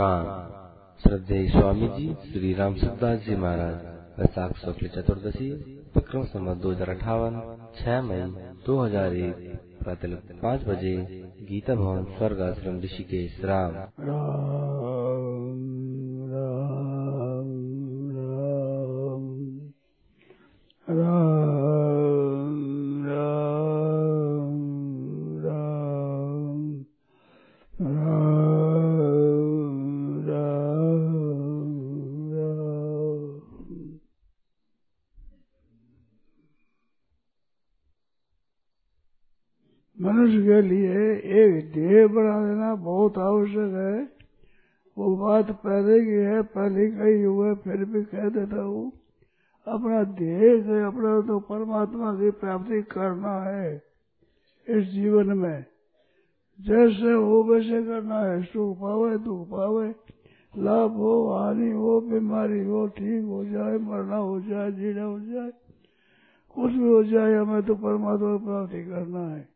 प्रणाम श्रद्धेय स्वामी जी, श्री राम सुखदास जी महाराज वैशाख शुक्ल चतुर्दशी, विक्रम संवत दो हज़ार अठावन, छह मई दो हज़ार एक प्रातः पाँच बजे, गीता भवन स्वर्ग आश्रम ऋषिकेश राम। फिर भी कह देता हूँ, अपना ध्येय से अपना तो परमात्मा की प्राप्ति करना है इस जीवन में। जैसे हो वैसे करना है, सुख पावे, दुख पावे, लाभ हो, हानि हो, बीमारी हो, ठीक हो जाए, मरना हो जाए, जीना हो जाए, कुछ भी हो जाए, हमें तो परमात्मा की प्राप्ति करना है।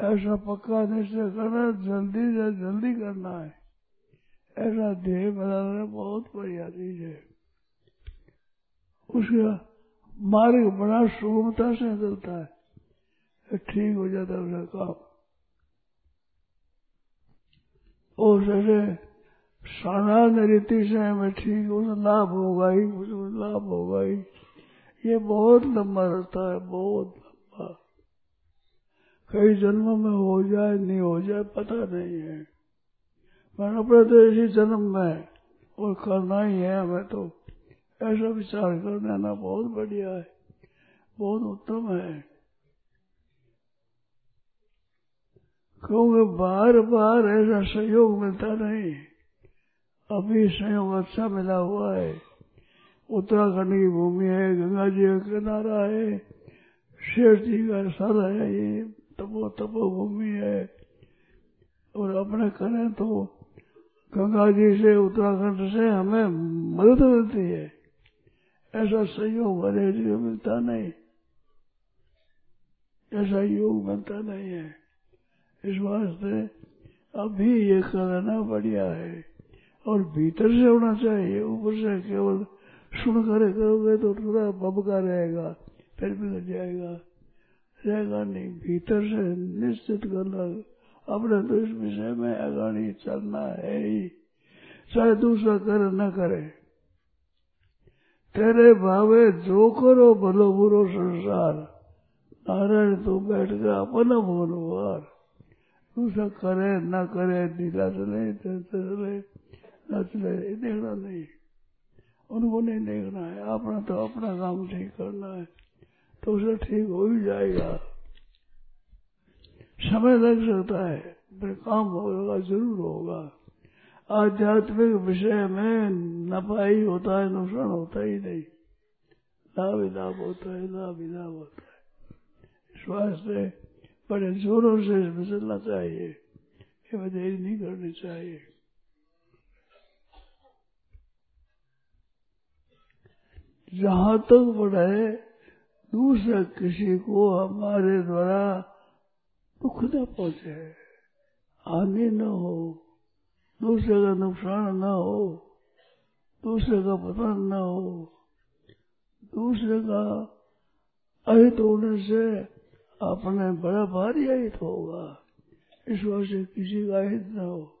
ऐसा पक्का निश्चय करना जल्दी से जल्दी करना है। ऐसा ध्येय बनाना बहुत बढ़िया चीज़ है। उसका मार्ग बड़ा सुगमता से चलता है। ठीक हो जाता है उसका काम। और जैसे साधारण रीति से हमें ठीक उसे लाभ होगा ही उसको लाभ होगा ही। ये बहुत लंबा रास्ता है, बहुत लंबा। कई जन्मों में हो जाए, नहीं हो जाए, पता नहीं है। मरना पड़े तो इसी जन्म में और करना ही है हमें तो। ऐसा विचार कर देना बहुत बढ़िया है, बहुत उत्तम है। क्योंकि बार बार ऐसा सहयोग मिलता नहीं, अभी सहयोग अच्छा मिला हुआ है। उत्तराखंड की भूमि है, गंगा जी का किनारा है, शेर जी का सर है, ये तपो तपो भूमि है। और अपने करें तो गंगा जी से, उत्तराखंड से हमें मदद मिलती है। ऐसा सहयोग हरे जी को मिलता नहीं। ऐसा योग मिलता नहीं है। इस वास्ते अभी ये करना बढ़िया है। और भीतर से होना चाहिए, ऊपर से केवल सुन कर करोगे तो थोड़ा बबका रहेगा, फिर भी जाएगा। रहेगा नहीं, भीतर से निश्चित करना अपने तो इस विषय में अगाड़ी चलना है ही। चाहे दूसरा करे न करे। तेरे भावे जो करो भलो बुरो संसार। नारायण, तू बैठ गया अपना भगवान दूसरा करे न करे ढीला चले चले न चले देखना नहीं। उनको नहीं देखना है। अपना तो अपना काम ठीक करना है। तो उसे ठीक हो ही जाएगा। समय लग सकता है पर काम होगा, ज़रूर होगा। आध्यात्मिक विषय में नफा ही होता है, नुकसान होता ही नहीं। लाभ ही लाभ होता है लाभ ही लाभ होता है। वास्ते बड़े जोरों से इसमें चलना चाहिए, ये देरी नहीं करनी चाहिए। जहाँ तक बढ़े दूसरे किसी को हमारे द्वारा दुख न पहुँचे हानि न हो, दूसरे का नुकसान न हो, दूसरे का पतन न हो, दूसरे का अहित होने से अपने बड़ा भारी अहित होगा। इस वजह से किसी का अहित न हो।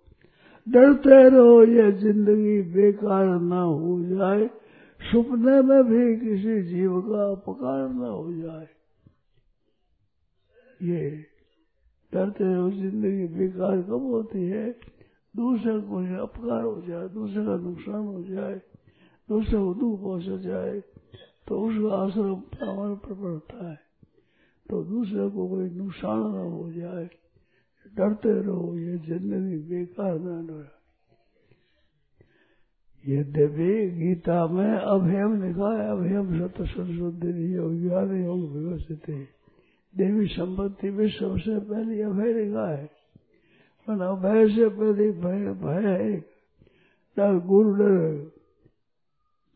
डरते रहो, ये ज़िंदगी बेकार न हो जाए। सपने में भी किसी जीव का अपकार न हो जाए। ये डरते हो ज़िंदगी बेकार कब होती है? दूसरे को अपकार हो जाए, दूसरे का नुकसान हो जाए, दूसरे को दुख पहुँच जाए तो उसका असर हमारे पर पड़ता है। तो दूसरे को कोई नुकसान न हो जाए, डरते रहो, ये ज़िंदगी बेकार न यद्यपि गीता में अभयम लिखा है, अभयम सत्य सरस्वती योग ज्ञान योग व्यवस्थित है। देवी संपत्ति में सबसे पहले अभय लिखा है। पर अभय से पहले भय भय है डर गुरु डर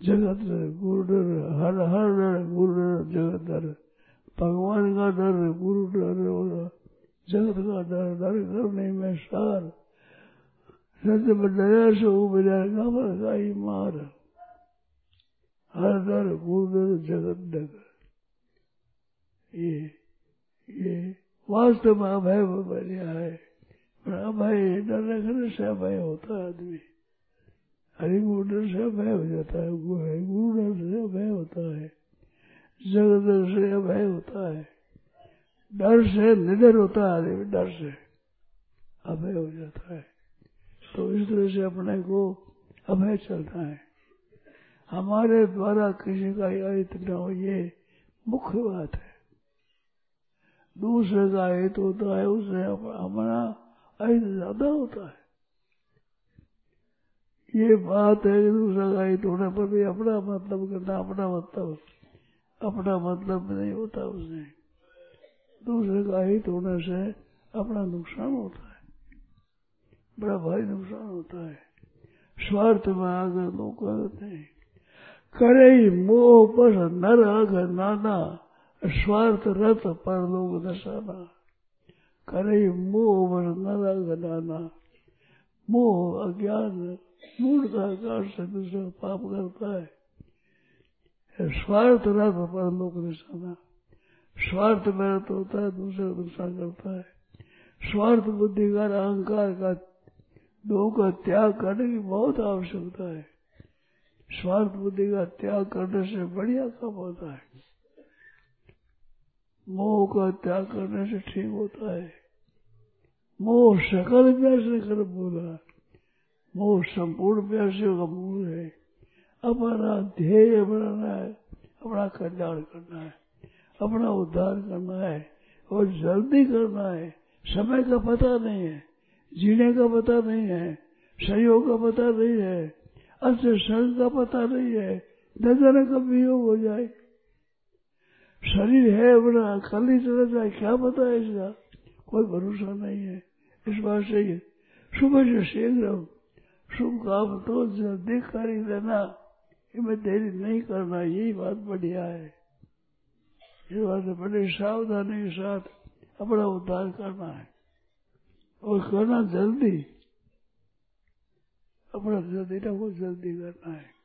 जगत डर गुरु डर हर हर डर गुरु डर जगत डर भगवान का डर गुरु डर जगत का डर डर करने में सार। सत्य बदया से उबरा का गाई मार हर दर गुरुदर जगत डर। ये ये वास्तव में अभय बढ़िया है। अभय डर रखने से अभय होता है आदमी। हरि गुरु डर से अभय हो जाता है। गुरु डर से अभय होता है। जगत डर से अभय होता है। डर से निडर होता है आदमी, डर से। अभय हो जाता है। तो इस तरह से अपने को अभय चलता है। हमारे द्वारा किसी का हित न हो ये मुख्य बात है। दूसरे का हित होता है, उससे हमारा हित ज़्यादा होता है। ये बात है कि दूसरा का हित होने पर भी अपना मतलब करना, अपना मतलब अपना मतलब नहीं होता उसने दूसरे का हित होने से अपना नुकसान होता है, बड़ा भारी नुकसान होता है। स्वार्थ में आकर लोग करते हैं, करे मोह पर नर अघ नाना स्वार्थ रथ पर लोग नशाना करे मोह नर अघ मोह, अज्ञान मूर्ता कार से दूसरा पाप करता है। स्वार्थ रथ पर लोग निशाना। स्वार्थ में तो होता है, दूसरा नुकसान करता है। स्वार्थ बुद्धि का अहंकार का दो का त्याग करने की बहुत आवश्यकता है। स्वार्थ बुद्धि का त्याग करने से बढ़िया काम होता है। मोह का त्याग करने से ठीक होता है। मोह सकल प्यासे कर बोला मोह संपूर्ण प्यासे का मूल है। अपना ध्येय बनाना है, अपना कल्याण करना है, अपना उद्धार करना है और जल्दी करना है। समय का पता नहीं है, जीने का पता नहीं है सहयोग का पता नहीं है अच्छे संग का पता नहीं है, नज़र कब वियोग हो जाए। शरीर है बड़ा कल ही चला जाए क्या पता है इसका? कोई भरोसा नहीं है। इस बात से सुबह से शीघ्र शुभ काम तो जल्दी कर ही लेना इनमें देरी नहीं करना, यही बात बढ़िया है। इस बात से बड़ी सावधानी के साथ अपना उद्धार करना है। और करना जल्दी, अपना जल्दी ना, वो जल्दी करना है।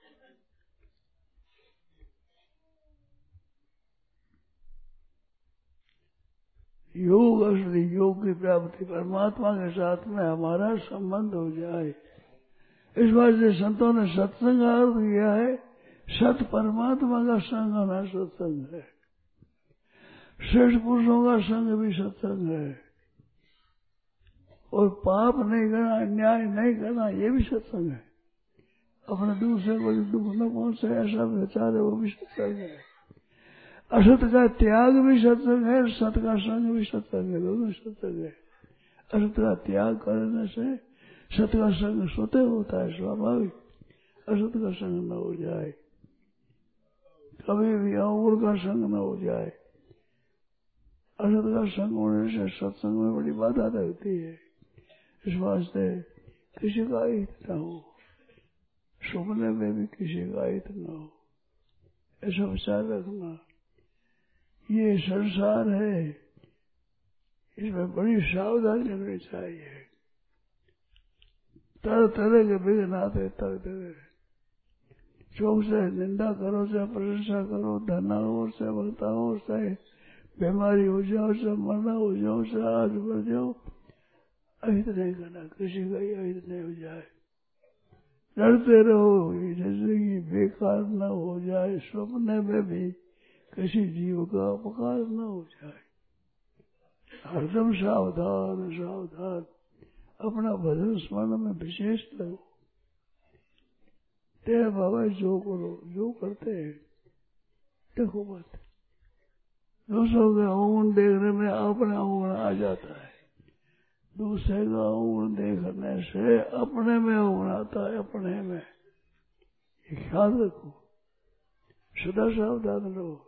योग असली योग की प्राप्ति परमात्मा के साथ में हमारा संबंध हो जाए। इस बात से संतों ने सत्संग अर्थ किया है, सत परमात्मा का संग होना सत्संग है। श्रेष्ठ पुरुषों का संग भी सत्संग है। और पाप नहीं करना, अन्याय नहीं करना, ये भी सत्संग है। अपने दूसरे को दुख न पहुँचे, ऐसा विचार है, वो भी सत्संग है। असत का त्याग भी सत्संग है सत का संग भी सत्संग है, दोनों सत्संग है। असत का त्याग करने से सत का संग स्वतः होता है, स्वाभाविक। असत का संग न हो जाए। कभी भी अंगुर का संग न हो जाए। असत का संग होने से सत्संग में बड़ी बाधा लगती है। इस वास्ते किसी का हित न हो। सुपने में भी किसी का हित न हो। ऐसा विचार रखना। ये संसार है। इसमें बड़ी सावधानी रखनी चाहिए। तरह तरह के विघ्न आते तरह तरह चौक से निंदा करो चाहे प्रशंसा करो, धनाओं से वर्ताओं से, बीमारी हो जाओ, से मरना हो जाओ, से आज बढ़ जाओ। अहित नहीं करना, किसी का ही अहित नहीं हो जाए। डरते रहो ज़िंदगी बेकार न हो जाए, स्वप्न में भी किसी जीव का अपकार न हो जाए। हरदम सावधान सावधान। अपना भजन स्मरण में विशेष लगो तेरे बाबा जो करो, जो करते हैं, देखो मत। दूसरों के अंगून देखने में अपना अंगून आ जाता है। दूसरे का अंगून देखने से अपने में अंगून आता है, अपने में। ख्याल रखो। सदा सावधान रहो।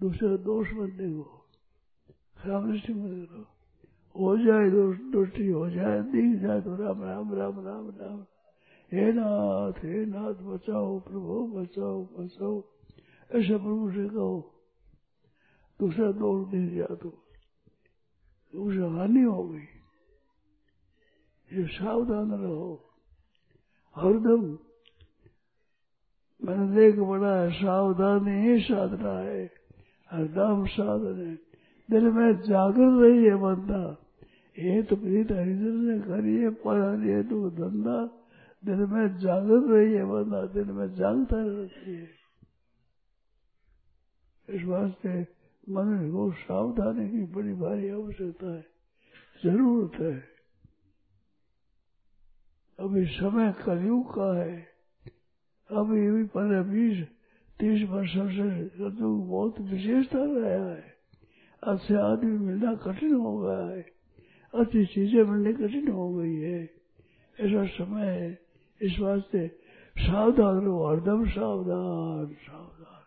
दूसरे दोष मत देखो। खराब दृष्टि मत करो। हो जाए दोष दृष्टि हो जाए दिख जाए तो राम राम राम राम राम। हे नाथ हे नाथ, बचाओ प्रभु, बचाओ बचाओ। ऐसा प्रभु से कहो, दूसरा दोष दिख जा तो उसे हानि हो गई ये सावधान रहो। हरदम मैंने देख बड़ा है सावधानी ही साधना है। हरदम साधन है। दिल में जागृत रही है बंदा। ये तो प्रीत हरिजन ने करी है पर ये तो धंधा। दिल में जागृत रही है बंदा दिल में जागता रहती है। इस वास्ते मन को सावधानी की बड़ी भारी आवश्यकता है। ज़रूरत है। अभी समय कलयुग का है। अभी भी पंद्रह बीस तीस वर्षों से कलयुग बहुत विशेषता रहा है अच्छे आदमी मिलना कठिन हो गया है अच्छी चीज़ें मिलनी कठिन हो गई है ऐसा समय है इस वास्ते सावधान रहो हरदम सावधान सावधान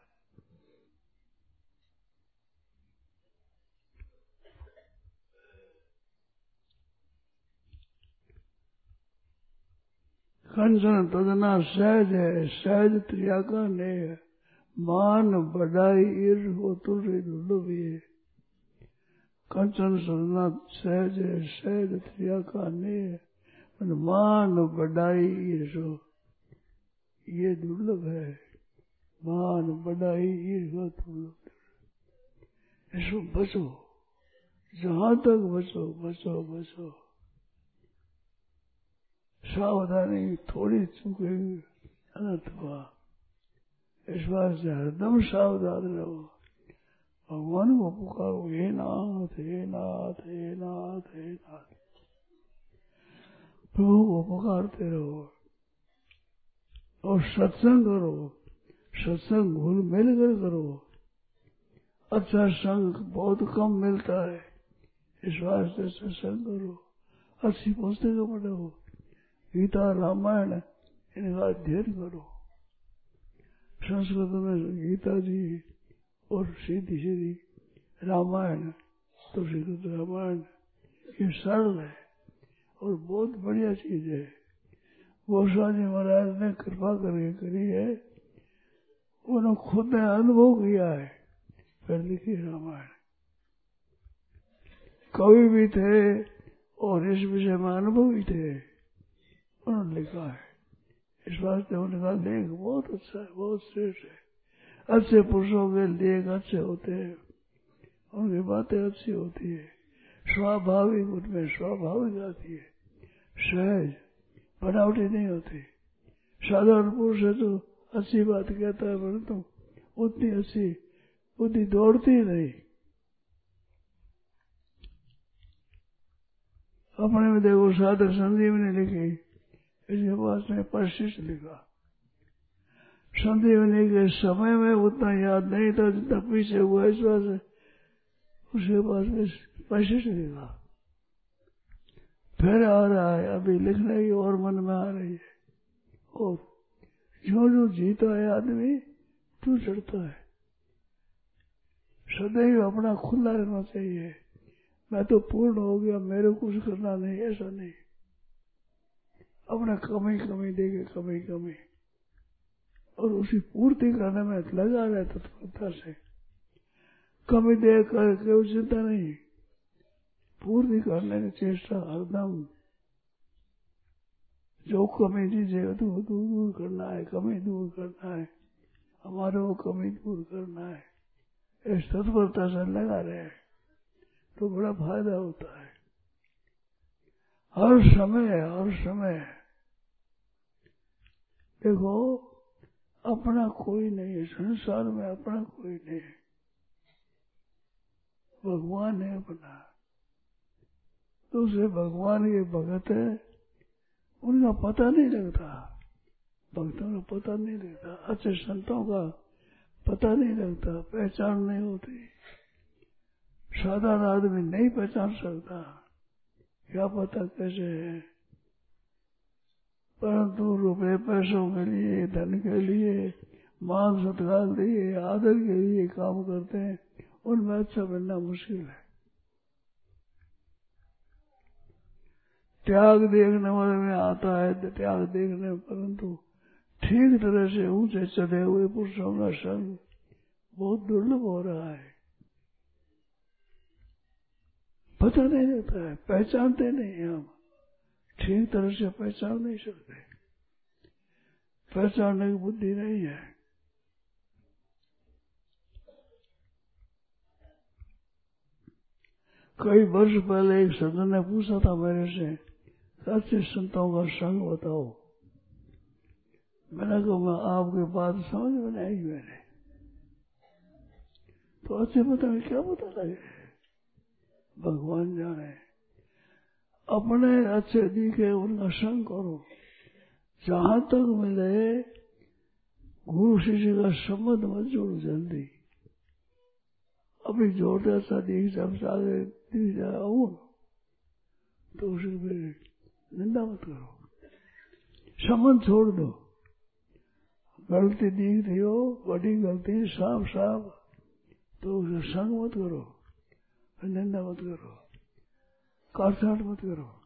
कंचन तदना सहज है सहज क्रिया का ने मान बढ़ाई ईर हो दुर्लभ है कंचन सदना सहज सहज क्रिया का ने मान बढ़ाई ईर हो। ये दुर्लभ है। मान बढ़ाई ईर हो दुर्लभ इसको बचो जहाँ तक बचो बचो बचो सावधानी थोड़ी चूकेगी अनर्थ हुआ इस बात से हरदम सावधान रहो भगवान को पुकारो, हे नाथ हे नाथ हे नाथ हे नाथ। प्रभु को पुकारते रहो और सत्संग करो, सत्संग घुल मिल कर करो। अच्छा संग बहुत कम मिलता है इस वास्ते सत्संग करो। अच्छी पुस्तकें पढ़ो, गीता, रामायण, इनका अध्ययन करो। संस्कृत में गीता जी और सीधी सीधी रामायण तो श्रीकृत रामायण, ये सरल है और बहुत बढ़िया चीज़ है। गोस्वामी महाराज ने कृपा करके करी है, उन्होंने खुद ने अनुभव किया है, फिर लिखी रामायण। कवि भी थे और इस विषय में अनुभवी थे, उन्होंने लिखा है। इस वास्ते उन्होंने लेख बहुत अच्छा है, बहुत श्रेष्ठ है। अच्छे पुरुषों के लेख अच्छे होते हैं। उनकी बातें अच्छी होती है। स्वाभाविक उनमें स्वाभाविक आती है। सहज, बनावटी नहीं होती। साधारण पुरुष है तो अच्छी बात कहता है, परंतु उतनी अच्छी बुद्धि दौड़ती नहीं। अपने में देखो, साधक संजीवनी लिखी। इसके पास में परिशिष्ट लिखा। संजीवनी के समय में उतना याद नहीं था जितना पीछे हुआ। इस बात उसके पास में परिशिष्ट लिखा। फिर आ रहा है। अभी लिखने की और मन में आ रही है। और जो जो जीता है आदमी, क्यों चढ़ता है? सदैव अपना खुला रहना चाहिए। मैं तो पूर्ण हो गया। मेरे कुछ करना नहीं, ऐसा नहीं। अपना कमी कमी देखे कमी कमी और उसी पूर्ति करने में लगा रहे तत्परता से। कमी दे करके चिंता नहीं। पूर्ति करने की चेष्टा हरदम। जो कमी चीज़ें तो दूर दूर करना है, कमी दूर करना है। हमारे वो कमी दूर करना है। इस तत्परता से लगा रहे हैं तो बड़ा फ़ायदा होता है। हर समय हर समय। देखो, अपना कोई नहीं है संसार में अपना कोई नहीं। है भगवान है अपना। दूसरे भगवान के भगत है, उनका पता नहीं लगता। भक्तों का पता नहीं लगता, अच्छे संतों का पता नहीं लगता, पहचान नहीं होती। साधारण आदमी नहीं पहचान सकता। क्या पता कैसे है? परंतु रुपए पैसों के लिए, धन के लिए, मान सत्कार लिए, आदर के लिए काम करते हैं, उनमें अच्छा बनना मुश्किल है। त्याग देखने वाले में आता है त्याग देखने परंतु ठीक तरह से ऊँचे चढ़े हुए पुरुषों का संग बहुत दुर्लभ हो रहा है। पता नहीं रहता है, पहचानते नहीं हम। ठीक तरह से पहचान नहीं सकते। पहचानने की बुद्धि नहीं है। कई वर्ष पहले एक सज्जन ने पूछा था मेरे से अच्छे संतों का संग बताओ। मैंने कहा, मैं आपकी बात समझ में नहीं आई मैंने। तो अच्छे नहीं क्या पता लगे। भगवान जाने। अपने अच्छे दिखे उनका संग करो। जहाँ तक मिले गुरु शिष्य का संबंध मत जोड़ो जल्दी। अभी जोड़ते अच्छा दिख जब आगे दिख जाओ तो उसे फिर निंदा मत करो। संबंध छोड़ दो। गलती दिख रही हो, बड़ी गलती, साफ़ साफ़ तो उसे संग मत करो। निंदा मत करो। काटछाट मत करो।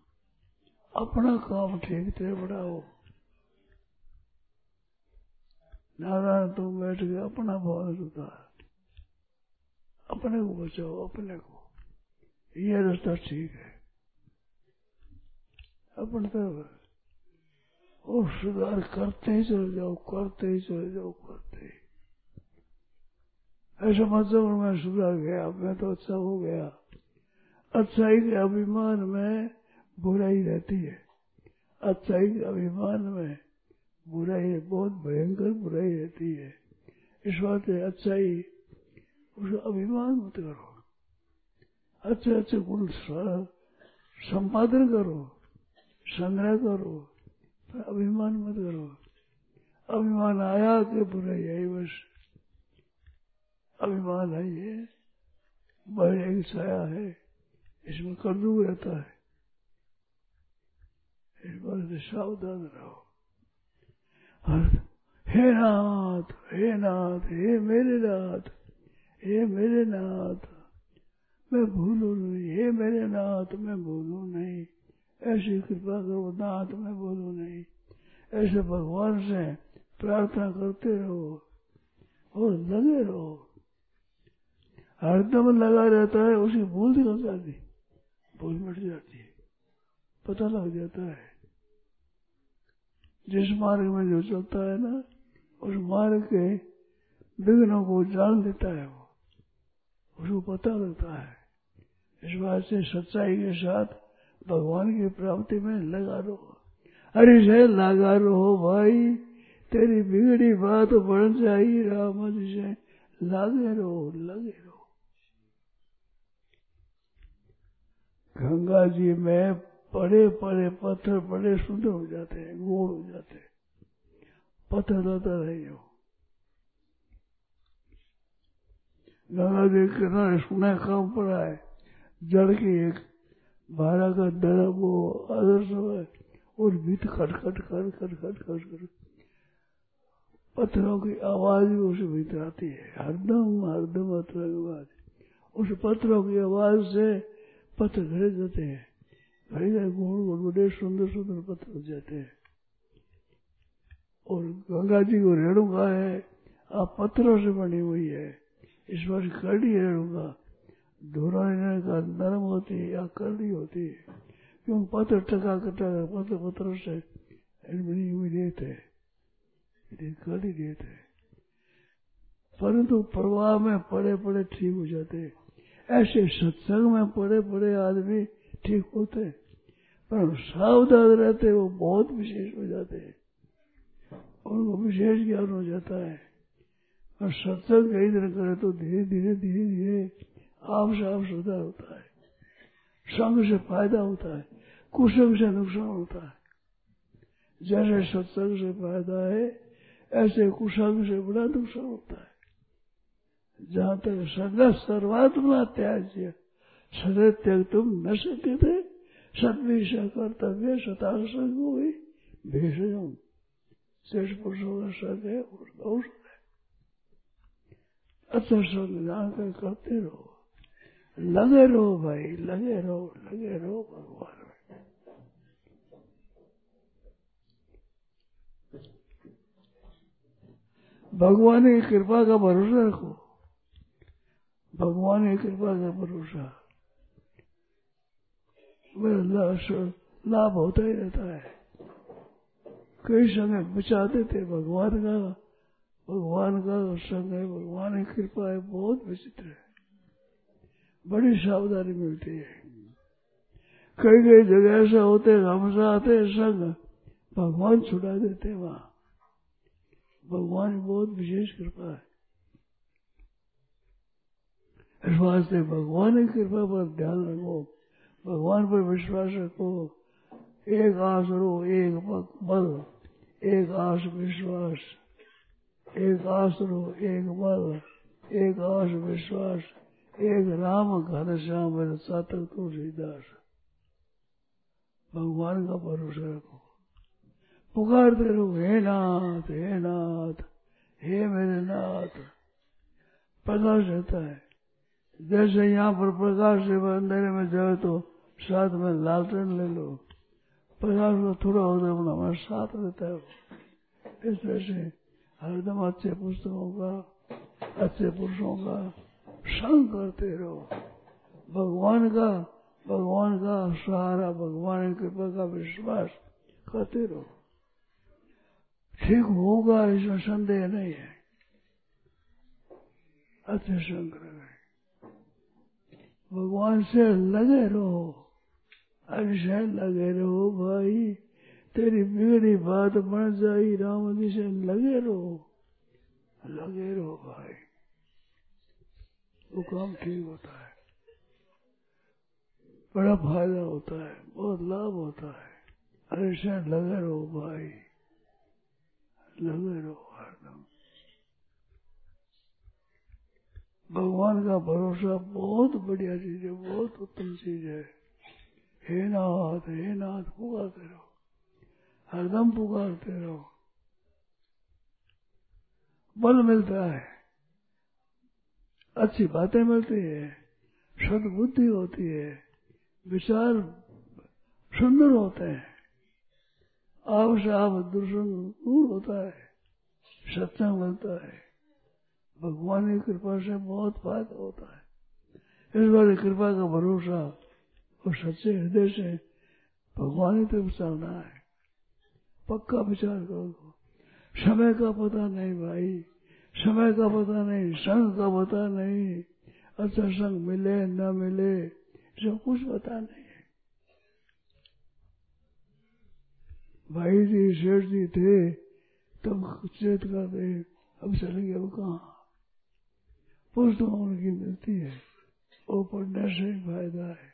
अपना काम ठीक से बढ़ाओ नारायण, तुम बैठ गए, अपना भाव सुधार। अपने को बचाओ, अपने को। ये रास्ता ठीक है। अपने तरफ़ और सुधार करते ही चले जाओ, करते ही चले जाओ, करते ही। ऐसा मतलब मैं सुधार गया, मैं तो अच्छा हो गया। अच्छाई के अभिमान में बुराई रहती है। अच्छाई के अभिमान में बुराई, बहुत भयंकर बुराई रहती है। इस बात है अच्छाई उसका अभिमान मत करो। अच्छे अच्छे गुण संपादन करो, संग्रह करो, पर अभिमान मत करो। अभिमान आया कि बुराई आई बस। अभिमान है ये एक छाया है। इसमें कद्दू रहता है। इस बात से सावधान रहो। हे नाथ हे नाथ, हे मेरे नाथ, हे मेरे नाथ, मैं भूलू नहीं। हे मेरे नाथ, मैं भूलू नहीं। ऐसी कृपा करो, नाथ, मैं भूलू नहीं। ऐसे भगवान से प्रार्थना करते रहो और लगे रहो। हरदम लगा रहता है, उसी भूल निकल जाती भूल मिट जाती है। पता लग जाता है। जिस मार्ग में जो चलता है ना, उस मार्ग के विघ्नों को जान लेता है वो। उसको पता लगता है। इस बात से सच्चाई के साथ भगवान की प्राप्ति में लगा रहो। अरे से लगा रहो भाई। तेरी बिगड़ी बात बढ़ जाई राम जी से। लागे रहो, लगे रहो। गंगा जी में बड़े बड़े पत्थर बड़े सुंदर हो जाते हैं, गोल हो जाते हैं। पत्थर लाता रहे हो। गंगा जी किनारे सुना काम पड़ा है। जड़ की एक बारह का दड़ा वो आदर्श है, और भीत खट खट खट खट खट खट खट। पत्थरों की आवाज़ भी उस भीतर आती है। हरदम हरदम की आवाज़। उस पत्थरों की आवाज़ से पत्थर घड़े जाते हैं। घड़े गए गुण गुण बड़े सुंदर सुंदर पत्थर हो जाते हैं। और गंगा जी को रेणुका है। आप पत्थरों से बनी हुई है। इस बार कड़ी रेणुका। धोरा का नरम होती है या कड़ी होती है। क्यों पत्थर टका कटा पत्थर पत्थरों से बनी हुई देते है। कड़ी देते है। परंतु प्रवाह में पड़े पड़े ठीक हो जाते ऐसे सत्संग में पड़े पड़े आदमी ठीक होते पर सावधान रहते वो बहुत विशेष हो जाते हैं। उनको विशेष ज्ञान हो जाता है। और सत्संग कई दिन करे तो धीरे धीरे धीरे धीरे आप साफ़ सुधार होता है। संग से फ़ायदा होता है, कुसंग से नुकसान होता है। जैसे सत्संग से फ़ायदा है, ऐसे कुसंग से बड़ा नुकसान होता है। जहाँ तक सदा सर्वात्मा त्याज्य सदै त्याग तुम न सकते थे सदविष कर्तव्य शतांग हुई। भेषज शेष पुरुषों का सद है औषध है। अच्छा जानकर करते रहो। लगे रहो भाई, लगे रहो लगे रहो भगवान भगवान की कृपा का भरोसा रखो। भगवान की कृपा का भरोसा मेरा लाभ होता ही रहता है कई समय बचाते थे भगवान का भगवान का संग है भगवान की कृपा है बहुत विचित्र है बड़ी सावधानी मिलती है कई कई जगह ऐसा होते हम आते संग भगवान छुड़ा देते वहाँ भगवान बहुत विशेष कृपा है इस वास्ते भगवान की कृपा पर ध्यान रखो, भगवान पर विश्वास रखो। एक आस रो, एक बल, एक आस विश्वास, एक आस रो, एक बल, एक आस विश्वास, एक राम घर श्याम सातक तुलसीदास भगवान का भरोसा रखो। पुकारते रहो हे नाथ हे नाथ, हे मेरे नाथ। प्रकाश रहता है। जैसे यहाँ पर प्रकाश से अंधेरे में जाए तो साथ में लालटेन ले लो। प्रकाश में थोड़ा हो तो अपना हमारे साथ रहता है। इस तरह से हरदम अच्छे पुस्तकों का, अच्छे पुरुषों का संग करते रहो। भगवान का भगवान का सहारा, भगवान की कृपा का विश्वास करते रहो। ठीक होगा इसमें संदेह नहीं है। अच्छे संग रहे भगवान से लगे रहो। ऐसे लगे रहो भाई। तेरी बिगड़ी बात बन जाई, राम जी से लगे रहो। लगे रहो भाई। वो काम ठीक होता है। बड़ा फ़ायदा होता है, बहुत लाभ होता है। ऐसे लगे रहो भाई। लगे रहो हरदम। भगवान का भरोसा बहुत बढ़िया चीज़ है, बहुत उत्तम चीज़ है। हे नाथ हे नाथ, पुकारते रहो। हरदम पुकारते रहो। बल मिलता है। अच्छी बातें मिलती है, सदबुद्धि होती है, विचार सुंदर होते हैं। आप से आप दूर होता है, सत्संग मिलता है। भगवान की कृपा से बहुत फ़ायदा होता है। इस बार कृपा का भरोसा और सच्चे हृदय से भगवान की तरफ़ चलना है। पक्का विचार करो। समय का पता नहीं भाई। समय का पता नहीं। संग का पता नहीं। अच्छा संग मिले, न मिले, सब कुछ पता नहीं है। भाई जी शेठ जी थे, तब चेत करते अब चलेंगे अब कहाँ? पुस्तकों की मिलती है। वो पढ़ने से फ़ायदा है।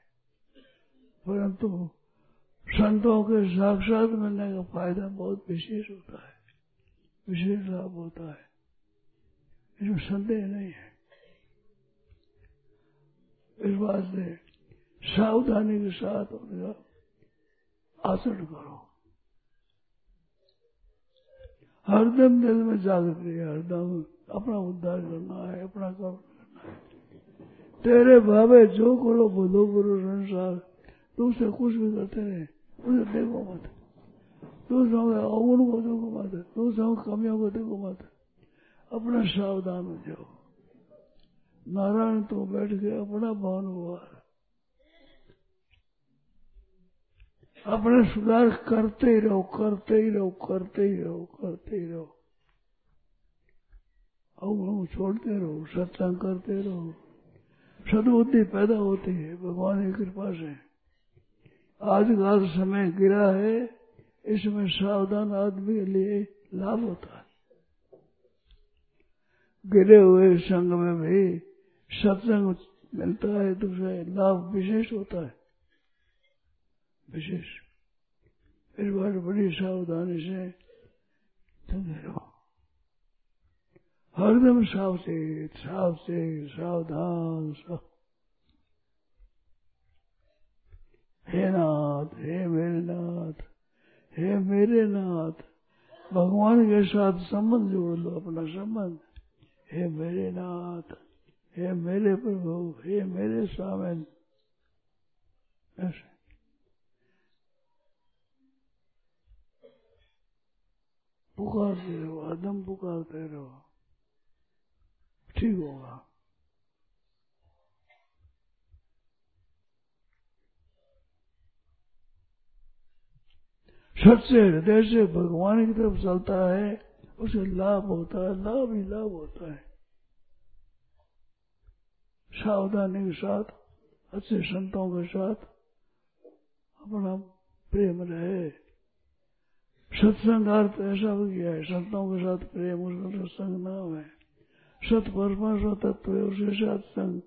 परंतु संतों के साक्षात मिलने का फ़ायदा बहुत विशेष होता है। विशेष लाभ होता है। इसमें संदेह नहीं है। इस बात से सावधानी के साथ उनका आचरण करो। हरदम दिल में जागृत रही हरदम अपना उद्धार करना है, अपना काम करना है। तेरे भावे जो करो बोलो करो संसार। दूसरे कुछ भी करते रहे, उसे देखो मत। दूसरों के अवगुण को देखो मत दूसरों की कमियों को देखो मत। अपना सावधान हो जाओ। नारायण तो बैठ के अपना भान हुआ अपने सुधार करते ही रहो, करते ही रहो, करते ही रहो, करते ही रहो। अवगुण छोड़ते रहो, सत्संग करते रहो। सदबुद्धि पैदा होती है, भगवान की कृपा से। आज का समय गिरा है, इसमें सावधान आदमी के लिए लाभ होता है। गिरे हुए संग में भी सत्संग मिलता है तो लाभ विशेष होता है। विशेष। इस बार बड़ी सावधानी से चलते रहो। हरदम सावचेत सावचेत, सावधान सब हे नाथ, हे मेरे नाथ, हे मेरे नाथ, भगवान के साथ संबंध जोड़ लो अपना संबंध। हे मेरे नाथ, हे मेरे प्रभु, हे मेरे स्वामी ऐसे। पुकारते रहो, आदम पुकारते रहो। ठीक होगा। सच्चे हृदय से भगवान की तरफ़ चलता है, उसे लाभ होता है, लाभ ही लाभ होता है। सावधानी के साथ, अच्छे संतों के साथ अपना प्रेम रहे। सत्संग अर्थ ऐसा भी किया है संतों के साथ प्रेम उसका सत्संग नाम है सत परमात्मा तत्व है उसके साथ संग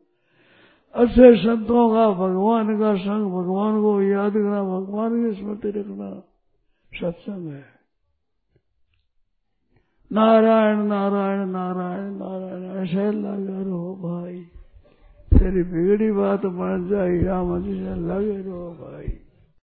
अच्छे संतों का भगवान का संग भगवान को याद करना भगवान की स्मृति रखना सत्संग है नारायण नारायण नारायण नारायण ऐसे लगे रहो भाई तेरी बिगड़ी बात बन जाए राम जी से लगे रहो भाई